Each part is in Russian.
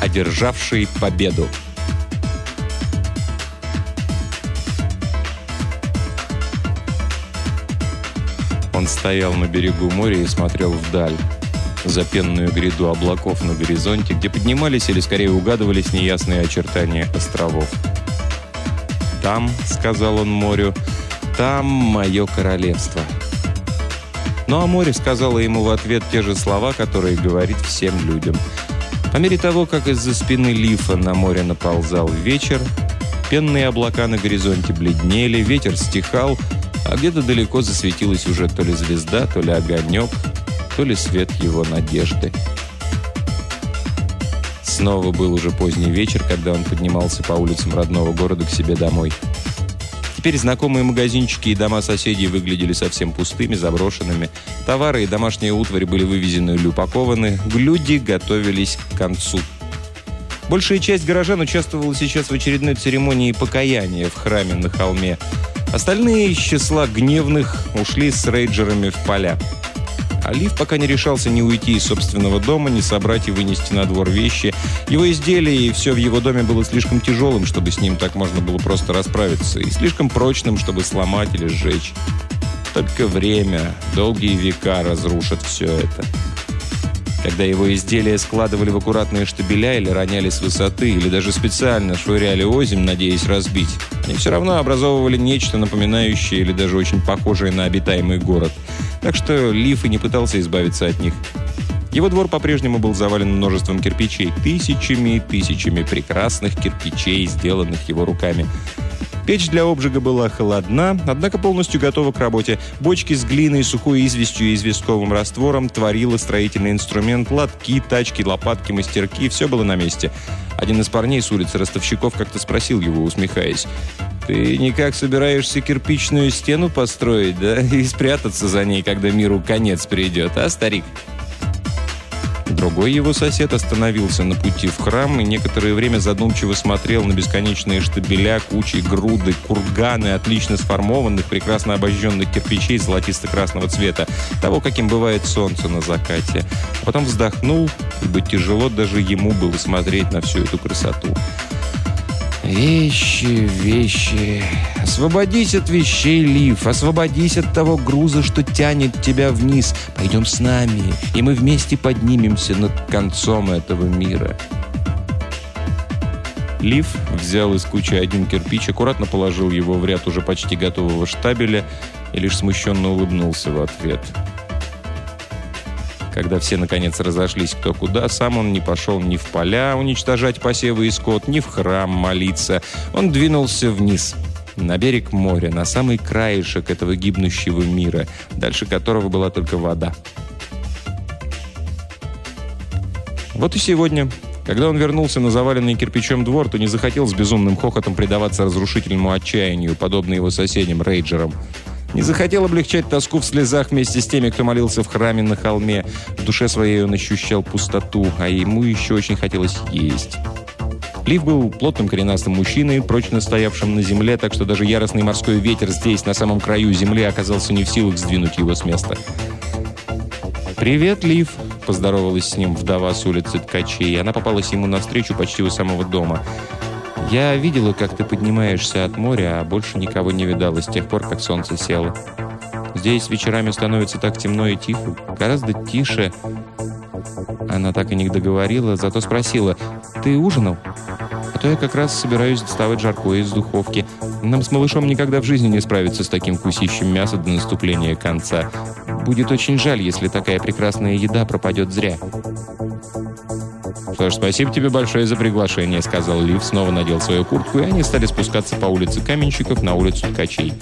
одержавший победу. Он стоял на берегу моря и смотрел вдаль, за пенную гряду облаков на горизонте, где поднимались или скорее угадывались неясные очертания островов. «Там», — сказал он морю, — «там мое королевство». Ну а море сказала ему в ответ те же слова, которые говорит всем людям. По мере того, как из-за спины лифа на море наползал вечер, пенные облака на горизонте бледнели, ветер стихал, а где-то далеко засветилась уже то ли звезда, то ли огонек, то ли свет его надежды. Снова был уже поздний вечер, когда он поднимался по улицам родного города к себе домой. Теперь знакомые магазинчики и дома соседей выглядели совсем пустыми, заброшенными. Товары и домашние утвари были вывезены или упакованы. Люди готовились к концу. Большая часть горожан участвовала сейчас в очередной церемонии покаяния в храме на холме. Остальные из числа гневных ушли с рейджерами в поля. Алиф пока не решался ни уйти из собственного дома, ни собрать и вынести на двор вещи. Его изделия и все в его доме было слишком тяжелым, чтобы с ним так можно было просто расправиться, и слишком прочным, чтобы сломать или сжечь. Только время, долгие века разрушат все это. Когда его изделия складывали в аккуратные штабеля или роняли с высоты, или даже специально швыряли озимь, надеясь разбить, они все равно образовывали нечто напоминающее или даже очень похожее на обитаемый город. Так что Лиф и не пытался избавиться от них. Его двор по-прежнему был завален множеством кирпичей, тысячами и тысячами прекрасных кирпичей, сделанных его руками. Печь для обжига была холодна, однако полностью готова к работе. Бочки с глиной, сухой известью и известковым раствором творила строительный инструмент, лотки, тачки, лопатки, мастерки. Все было на месте. Один из парней с улицы ростовщиков как-то спросил его, усмехаясь. «Ты никак собираешься кирпичную стену построить, да? И спрятаться за ней, когда миру конец придет, а, старик?» Другой его сосед остановился на пути в храм и некоторое время задумчиво смотрел на бесконечные штабеля, кучи, груды, курганы отлично сформованных, прекрасно обожженных кирпичей золотисто-красного цвета, того, каким бывает солнце на закате. А потом вздохнул, ибо тяжело даже ему было смотреть на всю эту красоту. Вещи, вещи. Освободись от вещей, Лив. Освободись от того груза, что тянет тебя вниз. Пойдем с нами, и мы вместе поднимемся над концом этого мира. Лив взял из кучи один кирпич, аккуратно положил его в ряд уже почти готового штабеля и лишь смущенно улыбнулся в ответ. Когда все, наконец, разошлись кто куда, сам он не пошел ни в поля уничтожать посевы и скот, ни в храм молиться. Он двинулся вниз, на берег моря, на самый краешек этого гибнущего мира, дальше которого была только вода. Вот и сегодня, когда он вернулся на заваленный кирпичом двор, то не захотел с безумным хохотом предаваться разрушительному отчаянию, подобно его соседям, рейджерам. Не захотел облегчать тоску в слезах вместе с теми, кто молился в храме на холме. В душе своей он ощущал пустоту, а ему еще очень хотелось есть. Лив был плотным коренастым мужчиной, прочно стоявшим на земле, так что даже яростный морской ветер здесь, на самом краю земли, оказался не в силах сдвинуть его с места. «Привет, Лив!» – поздоровалась с ним вдова с улицы Ткачей. Она попалась ему навстречу почти у самого дома. Я видела, как ты поднимаешься от моря, а больше никого не видала с тех пор, как солнце село. Здесь вечерами становится так темно и тихо, гораздо тише. Она так и не договорила, зато спросила, «Ты ужинал?» А то я как раз собираюсь доставать жаркое из духовки. Нам с малышом никогда в жизни не справиться с таким кусищем мяса до наступления конца. Будет очень жаль, если такая прекрасная еда пропадет зря. «Что ж, спасибо тебе большое за приглашение», — сказал Лив, снова надел свою куртку, и они стали спускаться по улице Каменщиков на улицу Ткачей.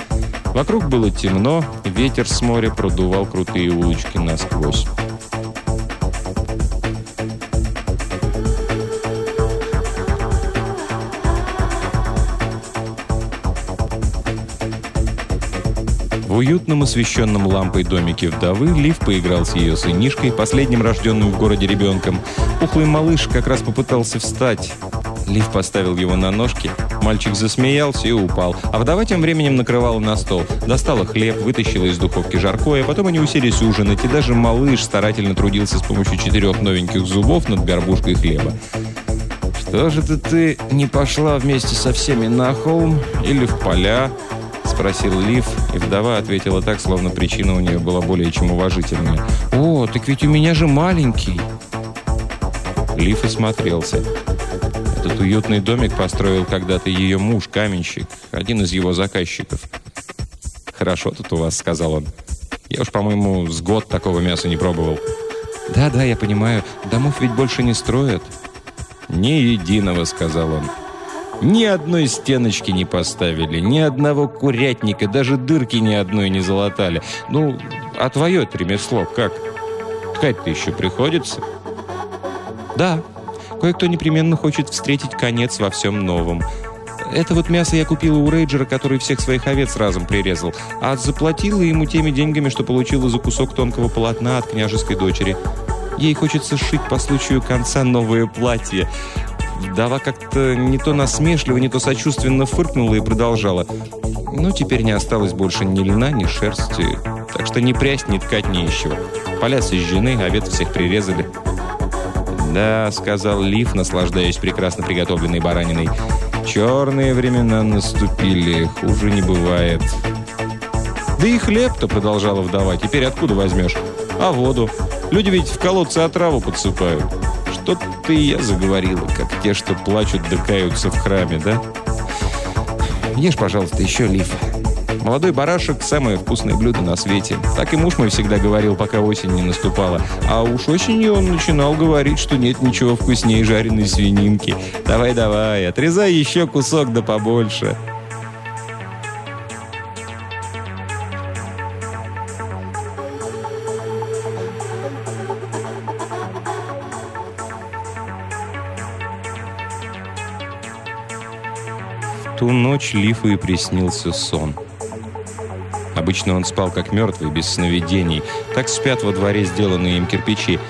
Вокруг было темно, ветер с моря продувал крутые улочки насквозь. Уютном освещенном лампой домике вдовы Лив поиграл с ее сынишкой, последним рожденным в городе ребенком. Пухлый малыш как раз попытался встать. Лив поставил его на ножки. Мальчик засмеялся и упал. А вдова тем временем накрывала на стол. Достала хлеб, вытащила из духовки жаркое. Потом они уселись ужинать, и даже малыш старательно трудился с помощью четырех новеньких зубов над горбушкой хлеба. «Что же ты не пошла вместе со всеми на холм или в поля?» Спросил Лив, и вдова ответила так, словно причина у нее была более чем уважительная. «О, так ведь у меня же маленький!» Лив осмотрелся. Этот уютный домик построил когда-то ее муж, каменщик, один из его заказчиков. «Хорошо тут у вас», — сказал он. «Я уж, по-моему, с год такого мяса не пробовал». «Да-да, я понимаю. Домов ведь больше не строят». «Ни единого», — сказал он. Ни одной стеночки не поставили, ни одного курятника, даже дырки ни одной не залатали. Ну, а твое ремесло как? Ткать-то еще приходится? Да, кое-кто непременно хочет встретить конец во всем новом. Это вот мясо я купила у Рейджера, который всех своих овец разом прирезал, а заплатила ему теми деньгами, что получила за кусок тонкого полотна от княжеской дочери. Ей хочется сшить по случаю конца новое платье. Вдова как-то не то насмешливо, не то сочувственно фыркнула и продолжала. Ну, теперь не осталось больше ни льна, ни шерсти. Так что ни прясть, ни ткать, еще. Поля сожжены, овец всех прирезали. «Да», — сказал Лив, наслаждаясь прекрасно приготовленной бараниной. «Черные времена наступили, хуже не бывает». «Да и хлеб-то», — продолжала вдова, — «теперь откуда возьмешь? А воду? Люди ведь в колодце отраву подсыпают». Что ты и я заговорила, как те, что плачут да в храме, да? Ешь, пожалуйста, еще лиф. Молодой барашек – самое вкусное блюдо на свете. Так и муж мой всегда говорил, пока осень не наступала. А уж осенью он начинал говорить, что нет ничего вкуснее жареной свининки. Давай-давай, отрезай еще кусок да побольше. Ту ночь Лифу и приснился сон. Обычно он спал как мертвый, без сновидений. Так спят во дворе сделанные им кирпичи.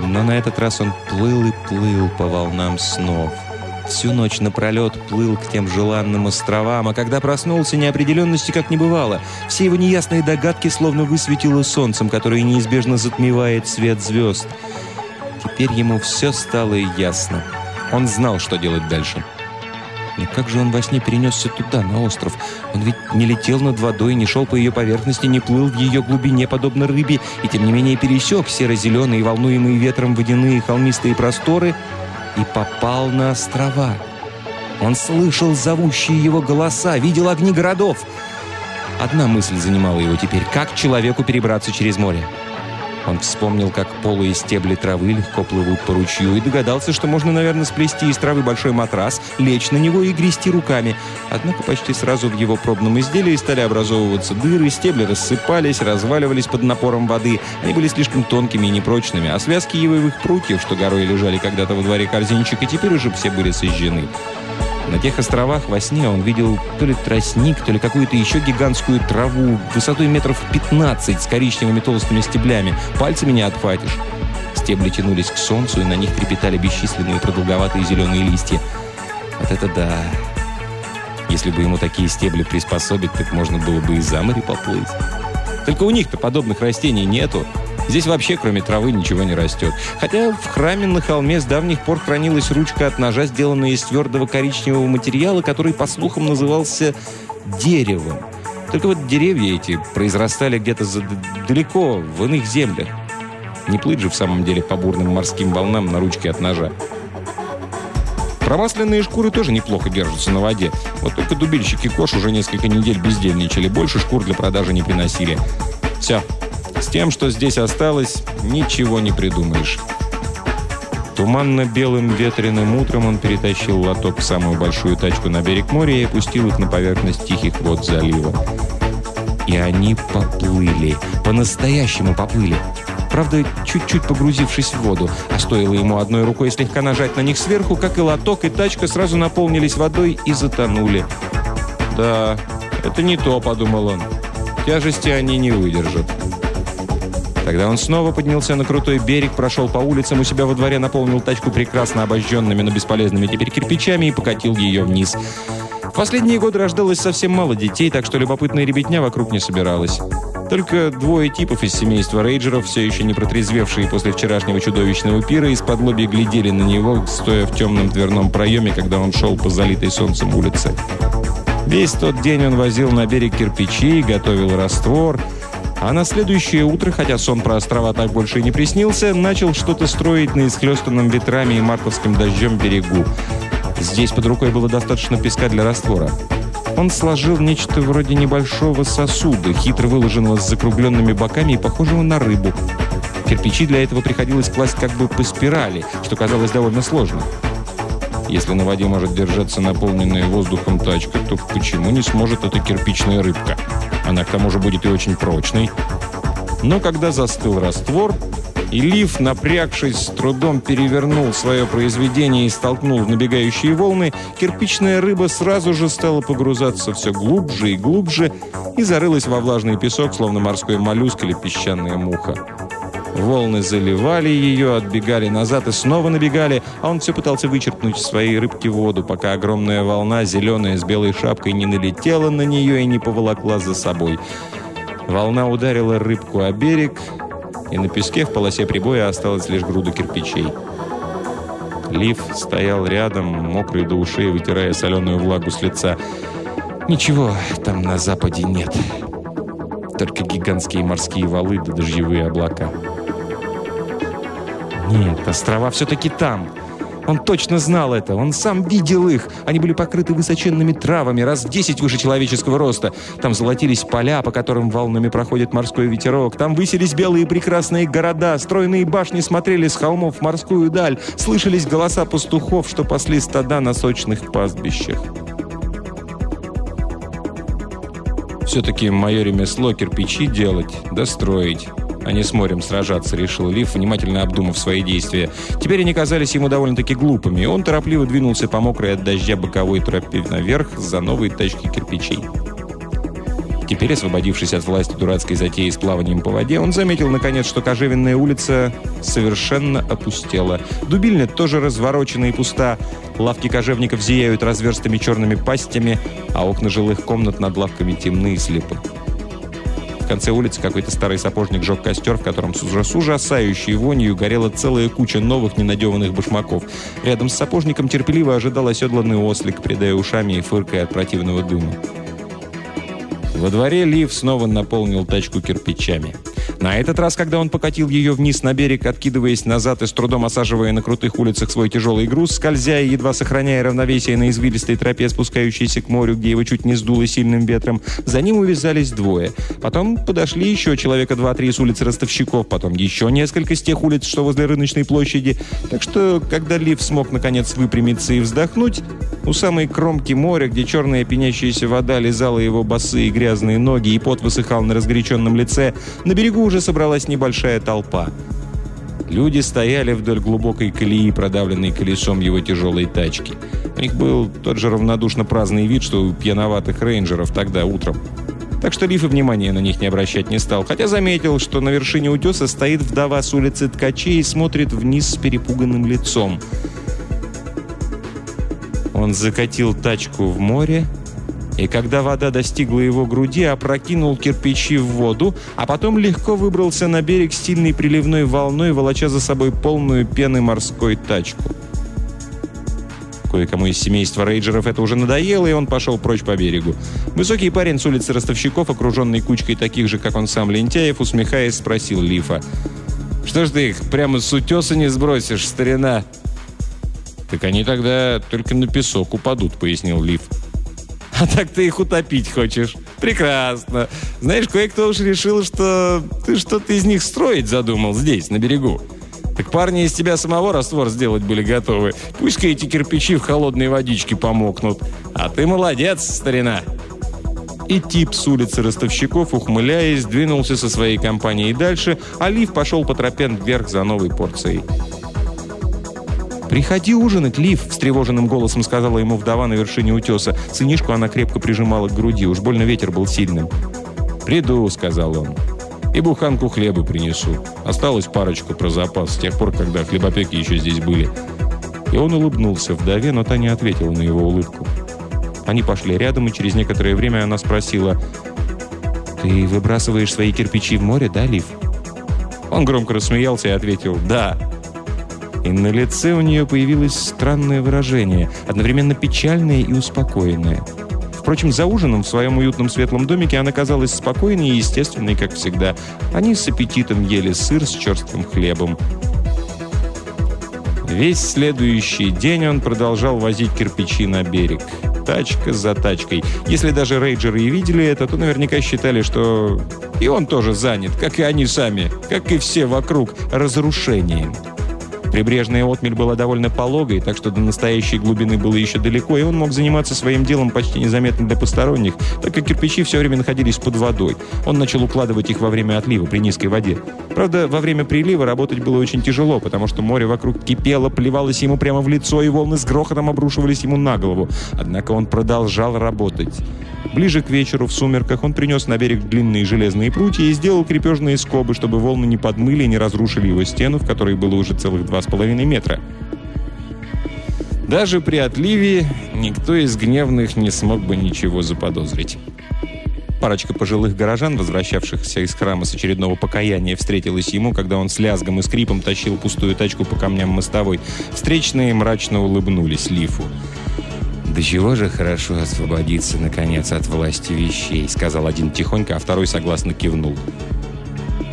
Но на этот раз он плыл и плыл по волнам снов. Всю ночь напролет плыл к тем желанным островам, а когда проснулся, неопределенности как не бывало. Все его неясные догадки словно высветило солнцем, которое неизбежно затмевает свет звезд. Теперь ему все стало ясно. Он знал, что делать дальше. Но как же он во сне перенесся туда, на остров? Он ведь не летел над водой, не шел по ее поверхности, не плыл в ее глубине, подобно рыбе, и тем не менее пересек серо-зеленые, волнуемые ветром водяные холмистые просторы и попал на острова. Он слышал зовущие его голоса, видел огни городов. Одна мысль занимала его теперь – как человеку перебраться через море? Он вспомнил, как полые стебли травы легко плывут по ручью и догадался, что можно, наверное, сплести из травы большой матрас, лечь на него и грести руками. Однако почти сразу в его пробном изделии стали образовываться дыры, стебли рассыпались, разваливались под напором воды. Они были слишком тонкими и непрочными, а связки ивовых прутьев, что горой лежали когда-то во дворе корзинчика, теперь уже все были сожжены. На тех островах во сне он видел то ли тростник, то ли какую-то еще гигантскую траву высотой метров 15 с коричневыми толстыми стеблями. Пальцами не отхватишь. Стебли тянулись к солнцу, и на них трепетали бесчисленные продолговатые зеленые листья. Вот это да! Если бы ему такие стебли приспособить, так можно было бы и за море поплыть. Только у них-то подобных растений нету. Здесь вообще, кроме травы, ничего не растет. Хотя в храме на холме с давних пор хранилась ручка от ножа, сделанная из твердого коричневого материала, который, по слухам, назывался деревом. Только вот деревья эти произрастали где-то далеко, в иных землях. Не плыть же в самом деле по бурным морским волнам на ручке от ножа. Промасленные шкуры тоже неплохо держатся на воде. Вот только дубильщики Кош уже несколько недель бездельничали, больше шкур для продажи не приносили. Все, с тем, что здесь осталось, ничего не придумаешь. Туманно-белым ветреным утром он перетащил лоток в самую большую тачку на берег моря и опустил их на поверхность тихих вод залива. И они поплыли. По-настоящему поплыли. Правда, чуть-чуть погрузившись в воду. А стоило ему одной рукой слегка нажать на них сверху, как и лоток, и тачка сразу наполнились водой и затонули. «Да, это не то», — подумал он. «Тяжести они не выдержат». Тогда он снова поднялся на крутой берег, прошел по улицам у себя во дворе, наполнил тачку прекрасно обожженными, но бесполезными теперь кирпичами и покатил ее вниз. В последние годы рождалось совсем мало детей, так что любопытная ребятня вокруг не собиралась. Только двое типов из семейства рейджеров, все еще не протрезвевшие после вчерашнего чудовищного пира, из-под лоби глядели на него, стоя в темном дверном проеме, когда он шел по залитой солнцем улице. Весь тот день он возил на берег кирпичи, готовил раствор, а на следующее утро, хотя сон про острова так больше и не приснился, начал что-то строить на исхлестанном ветрами и мартовским дождем берегу. Здесь под рукой было достаточно песка для раствора. Он сложил нечто вроде небольшого сосуда, хитро выложенного с закругленными боками и похожего на рыбу. Кирпичи для этого приходилось класть как бы по спирали, что казалось довольно сложно. Если на воде может держаться наполненная воздухом тачка, то почему не сможет эта кирпичная рыбка? Она к тому же будет и очень прочной. Но когда застыл раствор, и Лив, напрягшись, с трудом перевернул свое произведение и столкнул в набегающие волны, кирпичная рыба сразу же стала погрузаться все глубже и глубже и зарылась во влажный песок, словно морской моллюск или песчаная муха. Волны заливали ее, отбегали назад и снова набегали, а он все пытался вычерпнуть в своей рыбке воду, пока огромная волна, зеленая с белой шапкой, не налетела на нее и не поволокла за собой. Волна ударила рыбку о берег, и на песке в полосе прибоя осталась лишь груда кирпичей. Лив стоял рядом, мокрый до ушей, вытирая соленую влагу с лица. «Ничего там на западе нет. Только гигантские морские валы да дождевые облака». «Нет, острова все-таки там. Он точно знал это. Он сам видел их. Они были покрыты высоченными травами, раз в десять выше человеческого роста. Там золотились поля, по которым волнами проходит морской ветерок. Там высились белые прекрасные города. Стройные башни смотрели с холмов в морскую даль. Слышались голоса пастухов, что пасли стада на сочных пастбищах. Все-таки мое ремесло кирпичи делать, достроить а не с морем сражаться, решил Лив, внимательно обдумав свои действия. Теперь они казались ему довольно-таки глупыми. Он торопливо двинулся по мокрой от дождя боковой тропе наверх за новой тачкой кирпичей. Теперь, освободившись от власти дурацкой затеи с плаванием по воде, он заметил, наконец, что Кожевенная улица совершенно опустела. Дубильня тоже разворочена и пуста. Лавки кожевников зияют разверстыми черными пастями, а окна жилых комнат над лавками темны и слепы конце улицы какой-то старый сапожник жег костер, в котором с ужасающей вонью горела целая куча новых ненадеванных башмаков. Рядом с сапожником терпеливо ожидал оседланный ослик, придая ушами и фыркая от противного дыма. Во дворе Лив снова наполнил тачку кирпичами. На этот раз, когда он покатил ее вниз на берег, откидываясь назад и с трудом осаживая на крутых улицах свой тяжелый груз, скользя и едва сохраняя равновесие на извилистой тропе, спускающейся к морю, где его чуть не сдуло сильным ветром, за ним увязались двое. Потом подошли еще человека два-три с улицы ростовщиков, потом еще несколько с тех улиц, что возле рыночной площади. Так что, когда Лив смог наконец выпрямиться и вздохнуть, у самой кромки моря, где черная пенящаяся вода лизала его босые грязные ноги и пот высыхал на разгоряченном лице, на берегу уже собралась небольшая толпа. Люди стояли вдоль глубокой колеи, продавленной колесом его тяжелой тачки. У них был тот же равнодушно праздный вид, что у пьяноватых рейнджеров тогда утром. Так что Лиф и внимания на них не обращать не стал, хотя заметил, что на вершине утеса стоит вдова с улицы Ткачей и смотрит вниз с перепуганным лицом. Он закатил тачку в море, и когда вода достигла его груди, опрокинул кирпичи в воду, а потом легко выбрался на берег стильной приливной волной, волоча за собой полную пены морской тачку. Кое-кому из семейства рейджеров это уже надоело, и он пошел прочь по берегу. Высокий парень с улицы ростовщиков, окруженный кучкой таких же, как он сам, лентяев, усмехаясь, спросил Лифа. «Что ж ты их прямо с утеса не сбросишь, старина?» «Так они тогда только на песок упадут», — пояснил Лиф. А так ты их утопить хочешь. Прекрасно. Знаешь, кое-кто уж решил, что ты что-то из них строить задумал здесь, на берегу. Так парни из тебя самого раствор сделать были готовы. Пусть-ка эти кирпичи в холодной водичке помокнут. А ты молодец, старина. И тип с улицы ростовщиков, ухмыляясь, двинулся со своей компанией дальше, а Лив пошел по тропе вверх за новой порцией. «Приходи ужинать, Лив!» – встревоженным голосом сказала ему вдова на вершине утеса. Сынишку она крепко прижимала к груди, уж больно ветер был сильным. «Приду», – сказал он. «И буханку хлеба принесу. Осталось парочку про запас, с тех пор, когда хлебопеки еще здесь были». И он улыбнулся вдове, но та не ответила на его улыбку. Они пошли рядом, и через некоторое время она спросила, «Ты выбрасываешь свои кирпичи в море, да, Лив?» Он громко рассмеялся и ответил «Да». И на лице у нее появилось странное выражение, одновременно печальное и успокоенное. Впрочем, за ужином в своем уютном светлом домике она казалась спокойной и естественной, как всегда. Они с аппетитом ели сыр с черствым хлебом. Весь следующий день он продолжал возить кирпичи на берег. Тачка за тачкой. Если даже рейджеры и видели это, то наверняка считали, что и он тоже занят, как и они сами, как и все вокруг, разрушением. Прибрежная отмель была довольно пологой, так что до настоящей глубины было еще далеко, и он мог заниматься своим делом почти незаметно для посторонних, так как кирпичи все время находились под водой. Он начал укладывать их во время отлива при низкой воде. Правда, во время прилива работать было очень тяжело, потому что море вокруг кипело, плевалось ему прямо в лицо, и волны с грохотом обрушивались ему на голову. Однако он продолжал работать. Ближе к вечеру, в сумерках, он принес на берег длинные железные прутья и сделал крепежные скобы, чтобы волны не подмыли и не разрушили его стену, в которой было уже целых два с половиной метра. Даже при отливе никто из гневных не смог бы ничего заподозрить. Парочка пожилых горожан, возвращавшихся из храма с очередного покаяния, встретилась ему, когда он с лязгом и скрипом тащил пустую тачку по камням мостовой. Встречные мрачно улыбнулись Лифу. «Да чего же хорошо освободиться, наконец, от власти вещей», сказал один тихонько, а второй согласно кивнул.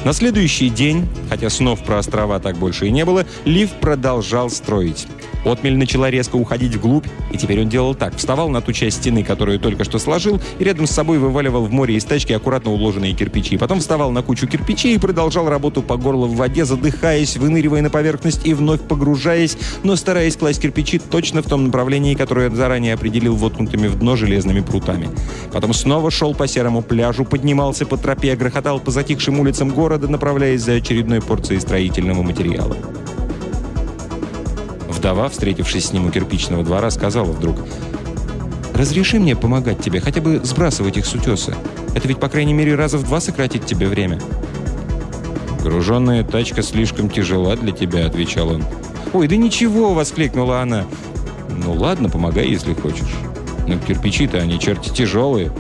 На следующий день, хотя снов про острова так больше и не было, Лив продолжал строить. Отмель начала резко уходить вглубь, и теперь он делал так. Вставал на ту часть стены, которую только что сложил, и рядом с собой вываливал в море из тачки аккуратно уложенные кирпичи. Потом вставал на кучу кирпичей и продолжал работу по горло в воде, задыхаясь, выныривая на поверхность и вновь погружаясь, но стараясь класть кирпичи точно в том направлении, которое заранее определил воткнутыми в дно железными прутами. Потом снова шел по серому пляжу, поднимался по тропе, грохотал по затихшим улицам города, направляясь за очередной порцией строительного материала. Вдова, встретившись с ним у кирпичного двора, сказала вдруг, «Разреши мне помогать тебе, хотя бы сбрасывать их с утеса. Это ведь, по крайней мере, раза в два сократит тебе время». «Груженная тачка слишком тяжела для тебя», — отвечал он. «Ой, да ничего!» — воскликнула она. «Ну ладно, помогай, если хочешь. Но кирпичи-то они черти тяжелые.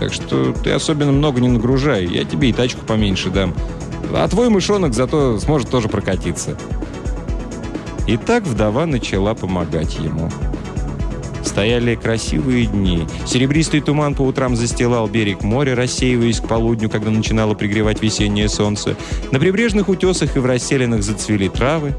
Так что ты особенно много не нагружай. Я тебе и тачку поменьше дам. А твой мышонок зато сможет тоже прокатиться». И так вдова начала помогать ему. Стояли красивые дни. Серебристый туман по утрам застилал берег моря, рассеиваясь к полудню, когда начинало пригревать весеннее солнце. На прибрежных утесах и в расселенных зацвели травы.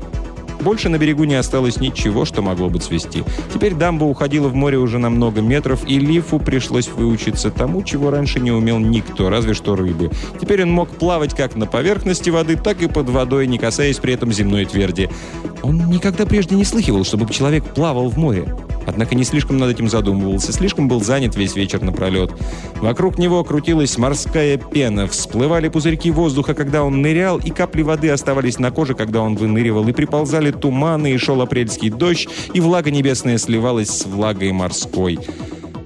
Больше на берегу не осталось ничего, что могло бы цвести. Теперь дамба уходила в море уже на много метров, и Лифу пришлось выучиться тому, чего раньше не умел никто, разве что рыбы. Теперь он мог плавать как на поверхности воды, так и под водой, не касаясь при этом земной тверди. Он никогда прежде не слыхивал, чтобы человек плавал в море. Однако не слишком над этим задумывался, слишком был занят весь вечер напролет. Вокруг него крутилась морская пена, всплывали пузырьки воздуха, когда он нырял, и капли воды оставались на коже, когда он выныривал, и приползали туманы, и шел апрельский дождь, и влага небесная сливалась с влагой морской.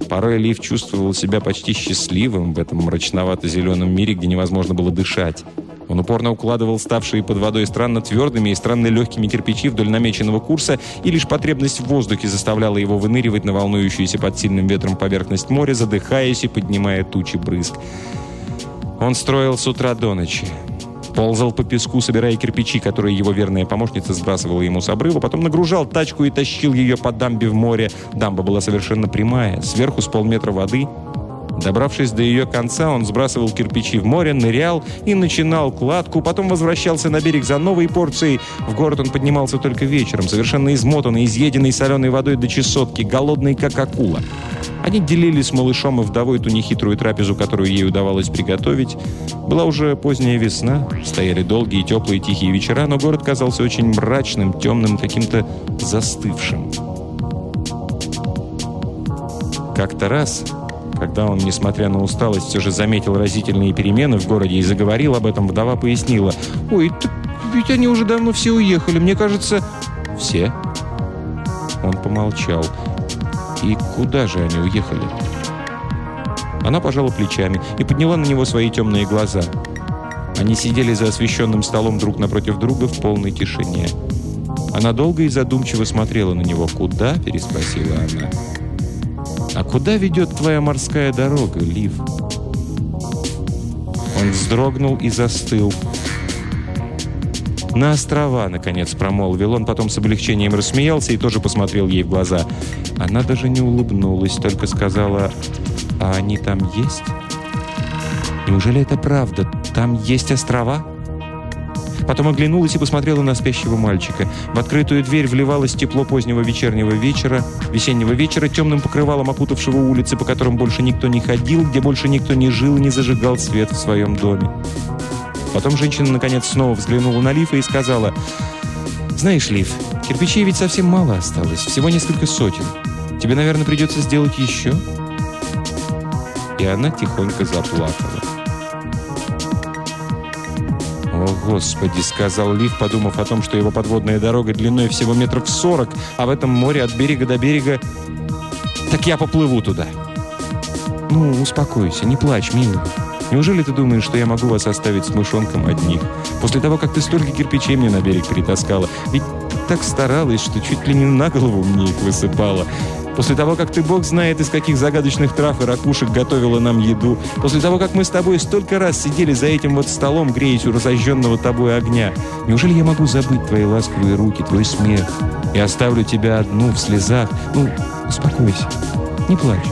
Порой Лив чувствовал себя почти счастливым в этом мрачновато-зеленом мире, где невозможно было дышать. Он упорно укладывал ставшие под водой странно твердыми и странно легкими кирпичи вдоль намеченного курса, и лишь потребность в воздухе заставляла его выныривать на волнующуюся под сильным ветром поверхность моря, задыхаясь и поднимая тучи брызг. Он строил с утра до ночи. Ползал по песку, собирая кирпичи, которые его верная помощница сбрасывала ему с обрыва, потом нагружал тачку и тащил ее по дамбе в море. Дамба была совершенно прямая, сверху с полметра воды — Добравшись до ее конца, он сбрасывал кирпичи в море, нырял и начинал кладку, потом возвращался на берег за новой порцией. В город он поднимался только вечером, совершенно измотанный, изъеденный соленой водой до чесотки, голодный, как акула. Они делили с малышом и вдовой ту нехитрую трапезу, которую ей удавалось приготовить. Была уже поздняя весна, стояли долгие, теплые, тихие вечера, но город казался очень мрачным, темным, каким-то застывшим. Как-то раз когда он, несмотря на усталость, все же заметил разительные перемены в городе и заговорил об этом, вдова пояснила. «Ой, ведь они уже давно все уехали. Мне кажется...» «Все?» Он помолчал. «И куда же они уехали?» Она пожала плечами и подняла на него свои темные глаза. Они сидели за освещенным столом друг напротив друга в полной тишине. Она долго и задумчиво смотрела на него. «Куда?» – переспросила она. «А куда ведет твоя морская дорога, Лив?» Он вздрогнул и застыл. «На острова», — наконец промолвил он, потом с облегчением рассмеялся и тоже посмотрел ей в глаза. Она даже не улыбнулась, только сказала, «А они там есть?» «Неужели это правда? Там есть острова?» Потом оглянулась и посмотрела на спящего мальчика. В открытую дверь вливалось тепло позднего вечернего вечера, весеннего вечера, темным покрывалом окутавшего улицы, по которым больше никто не ходил, где больше никто не жил и не зажигал свет в своем доме. Потом женщина, наконец, снова взглянула на Лифа и сказала, «Знаешь, Лиф, кирпичей ведь совсем мало осталось, всего несколько сотен. Тебе, наверное, придется сделать еще?» И она тихонько заплакала. «О, Господи!» — сказал Лив, подумав о том, что его подводная дорога длиной всего метров сорок, а в этом море от берега до берега... «Так я поплыву туда!» «Ну, успокойся, не плачь, милый. Неужели ты думаешь, что я могу вас оставить с мышонком одних? После того, как ты столько кирпичей мне на берег перетаскала. Ведь так старалась, что чуть ли не на голову мне их высыпала. После того, как ты, бог знает, из каких загадочных трав и ракушек готовила нам еду. После того, как мы с тобой столько раз сидели за этим вот столом, греясь у разожженного тобой огня. Неужели я могу забыть твои ласковые руки, твой смех? И оставлю тебя одну в слезах? Ну, успокойся, не плачь.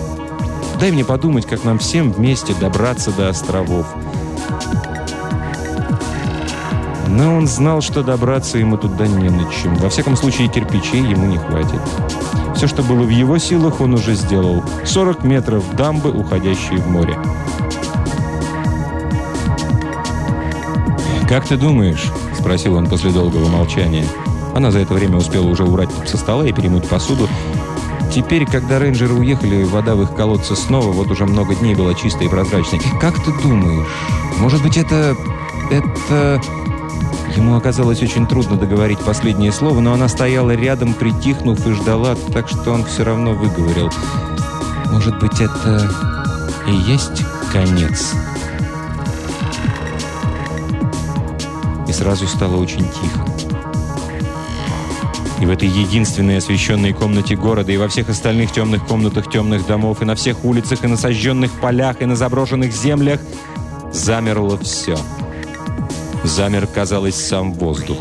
Дай мне подумать, как нам всем вместе добраться до островов. Но он знал, что добраться ему туда не на чем. Во всяком случае, кирпичей ему не хватит. Все, что было в его силах, он уже сделал. 40 метров дамбы, уходящие в море. «Как ты думаешь?» – спросил он после долгого молчания. Она за это время успела уже убрать со стола и перемыть посуду, Теперь, когда рейнджеры уехали, вода в их колодце снова вот уже много дней была чистой и прозрачной. Как ты думаешь, может быть, это... это... Ему оказалось очень трудно договорить последнее слово, но она стояла рядом, притихнув и ждала, так что он все равно выговорил. Может быть, это и есть конец? И сразу стало очень тихо. И в этой единственной освещенной комнате города, и во всех остальных темных комнатах темных домов, и на всех улицах, и на сожженных полях, и на заброшенных землях замерло все. Замер, казалось, сам воздух.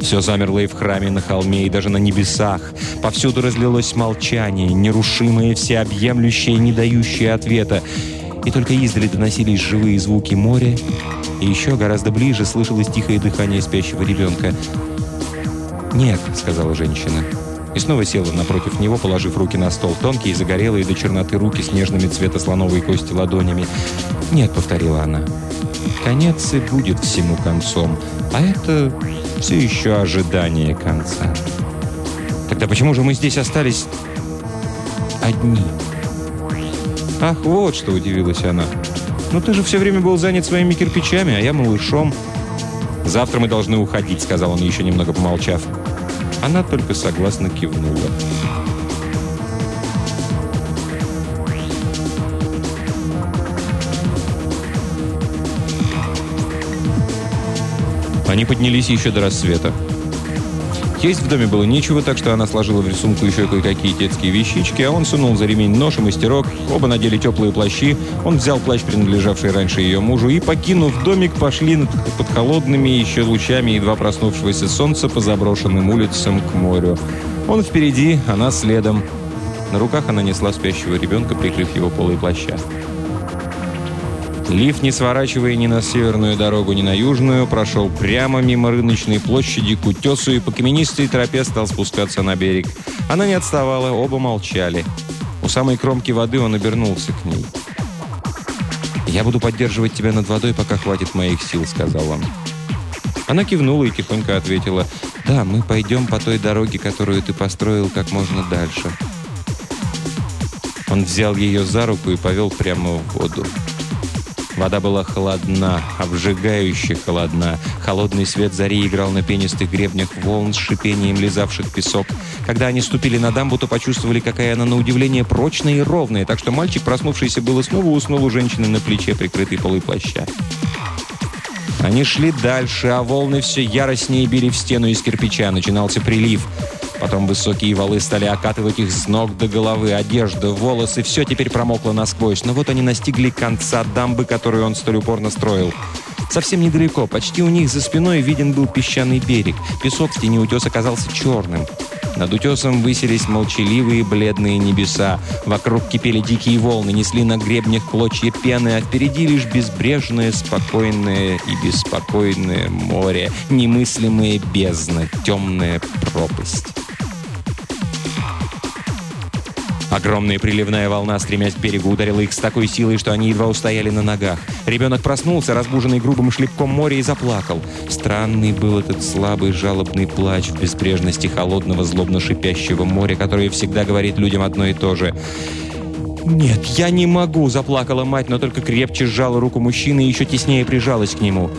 Все замерло и в храме, на холме, и даже на небесах. Повсюду разлилось молчание, нерушимое, всеобъемлющее, не дающее ответа. И только издали доносились живые звуки моря, и еще гораздо ближе слышалось тихое дыхание спящего ребенка – «Нет», — сказала женщина. И снова села напротив него, положив руки на стол, тонкие, загорелые до черноты руки с нежными цвета слоновой кости ладонями. «Нет», — повторила она. «Конец и будет всему концом, а это все еще ожидание конца». «Тогда почему же мы здесь остались одни?» «Ах, вот что!» — удивилась она. «Ну ты же все время был занят своими кирпичами, а я малышом». «Завтра мы должны уходить», — сказал он, еще немного помолчав. Она только согласно кивнула. Они поднялись еще до рассвета. Есть в доме было нечего, так что она сложила в рисунку еще кое-какие детские вещички, а он сунул за ремень нож и мастерок. Оба надели теплые плащи. Он взял плащ, принадлежавший раньше ее мужу, и, покинув домик, пошли под холодными еще лучами едва проснувшегося солнца по заброшенным улицам к морю. Он впереди, она следом. На руках она несла спящего ребенка, прикрыв его полой плаща. Лифт, не сворачивая ни на северную дорогу, ни на южную, прошел прямо мимо рыночной площади к утесу и по каменистой тропе стал спускаться на берег. Она не отставала, оба молчали. У самой кромки воды он обернулся к ней. «Я буду поддерживать тебя над водой, пока хватит моих сил», — сказал он. Она кивнула и тихонько ответила, «Да, мы пойдем по той дороге, которую ты построил как можно дальше». Он взял ее за руку и повел прямо в воду. Вода была холодна, обжигающе холодна. Холодный свет зари играл на пенистых гребнях волн с шипением лизавших песок. Когда они ступили на дамбу, то почувствовали, какая она на удивление прочная и ровная, так что мальчик, проснувшийся было, снова уснул у женщины на плече, прикрытый полой плаща. Они шли дальше, а волны все яростнее били в стену из кирпича. Начинался прилив. Потом высокие валы стали окатывать их с ног до головы. Одежда, волосы, все теперь промокло насквозь. Но вот они настигли конца дамбы, которую он столь упорно строил. Совсем недалеко, почти у них за спиной виден был песчаный берег. Песок в тени утеса оказался черным. Над утесом высились молчаливые бледные небеса. Вокруг кипели дикие волны, несли на гребнях клочья пены, а впереди лишь безбрежное, спокойное и беспокойное море, немыслимая бездна, темная пропасть. Огромная приливная волна, стремясь к берегу, ударила их с такой силой, что они едва устояли на ногах. Ребенок проснулся, разбуженный грубым шлепком моря, и заплакал. Странный был этот слабый жалобный плач в безбрежности холодного злобно шипящего моря, которое всегда говорит людям одно и то же. «Нет, я не могу!» – заплакала мать, но только крепче сжала руку мужчины и еще теснее прижалась к нему.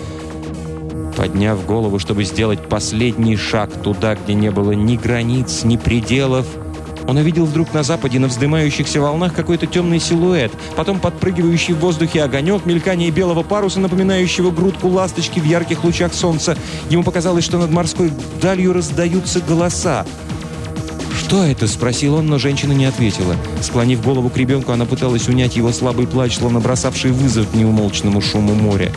Подняв голову, чтобы сделать последний шаг туда, где не было ни границ, ни пределов – он увидел вдруг на западе на вздымающихся волнах какой-то темный силуэт, потом подпрыгивающий в воздухе огонек, мелькание белого паруса, напоминающего грудку ласточки в ярких лучах солнца. Ему показалось, что над морской далью раздаются голоса. «Что это?» – спросил он, но женщина не ответила. Склонив голову к ребенку, она пыталась унять его слабый плач, словно бросавший вызов неумолчному шуму моря.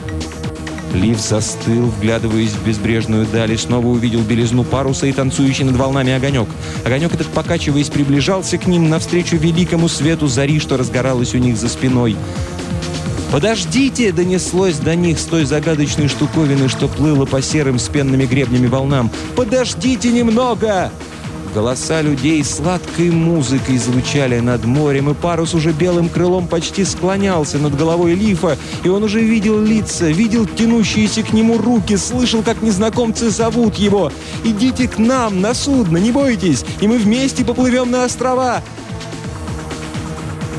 Лив застыл, вглядываясь в безбрежную даль, и снова увидел белизну паруса и танцующий над волнами огонек. Огонек этот, покачиваясь, приближался к ним навстречу великому свету зари, что разгоралось у них за спиной. «Подождите!» — донеслось до них с той загадочной штуковины, что плыло по серым с пенными гребнями волнам. «Подождите немного!» Голоса людей сладкой музыкой звучали над морем, и парус уже белым крылом почти склонялся над головой Лифа, и он уже видел лица, видел тянущиеся к нему руки, слышал, как незнакомцы зовут его. «Идите к нам на судно, не бойтесь, и мы вместе поплывем на острова!»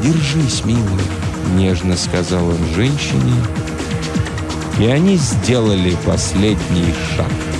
«Держись, милый», — нежно сказал он женщине, и они сделали последний шаг.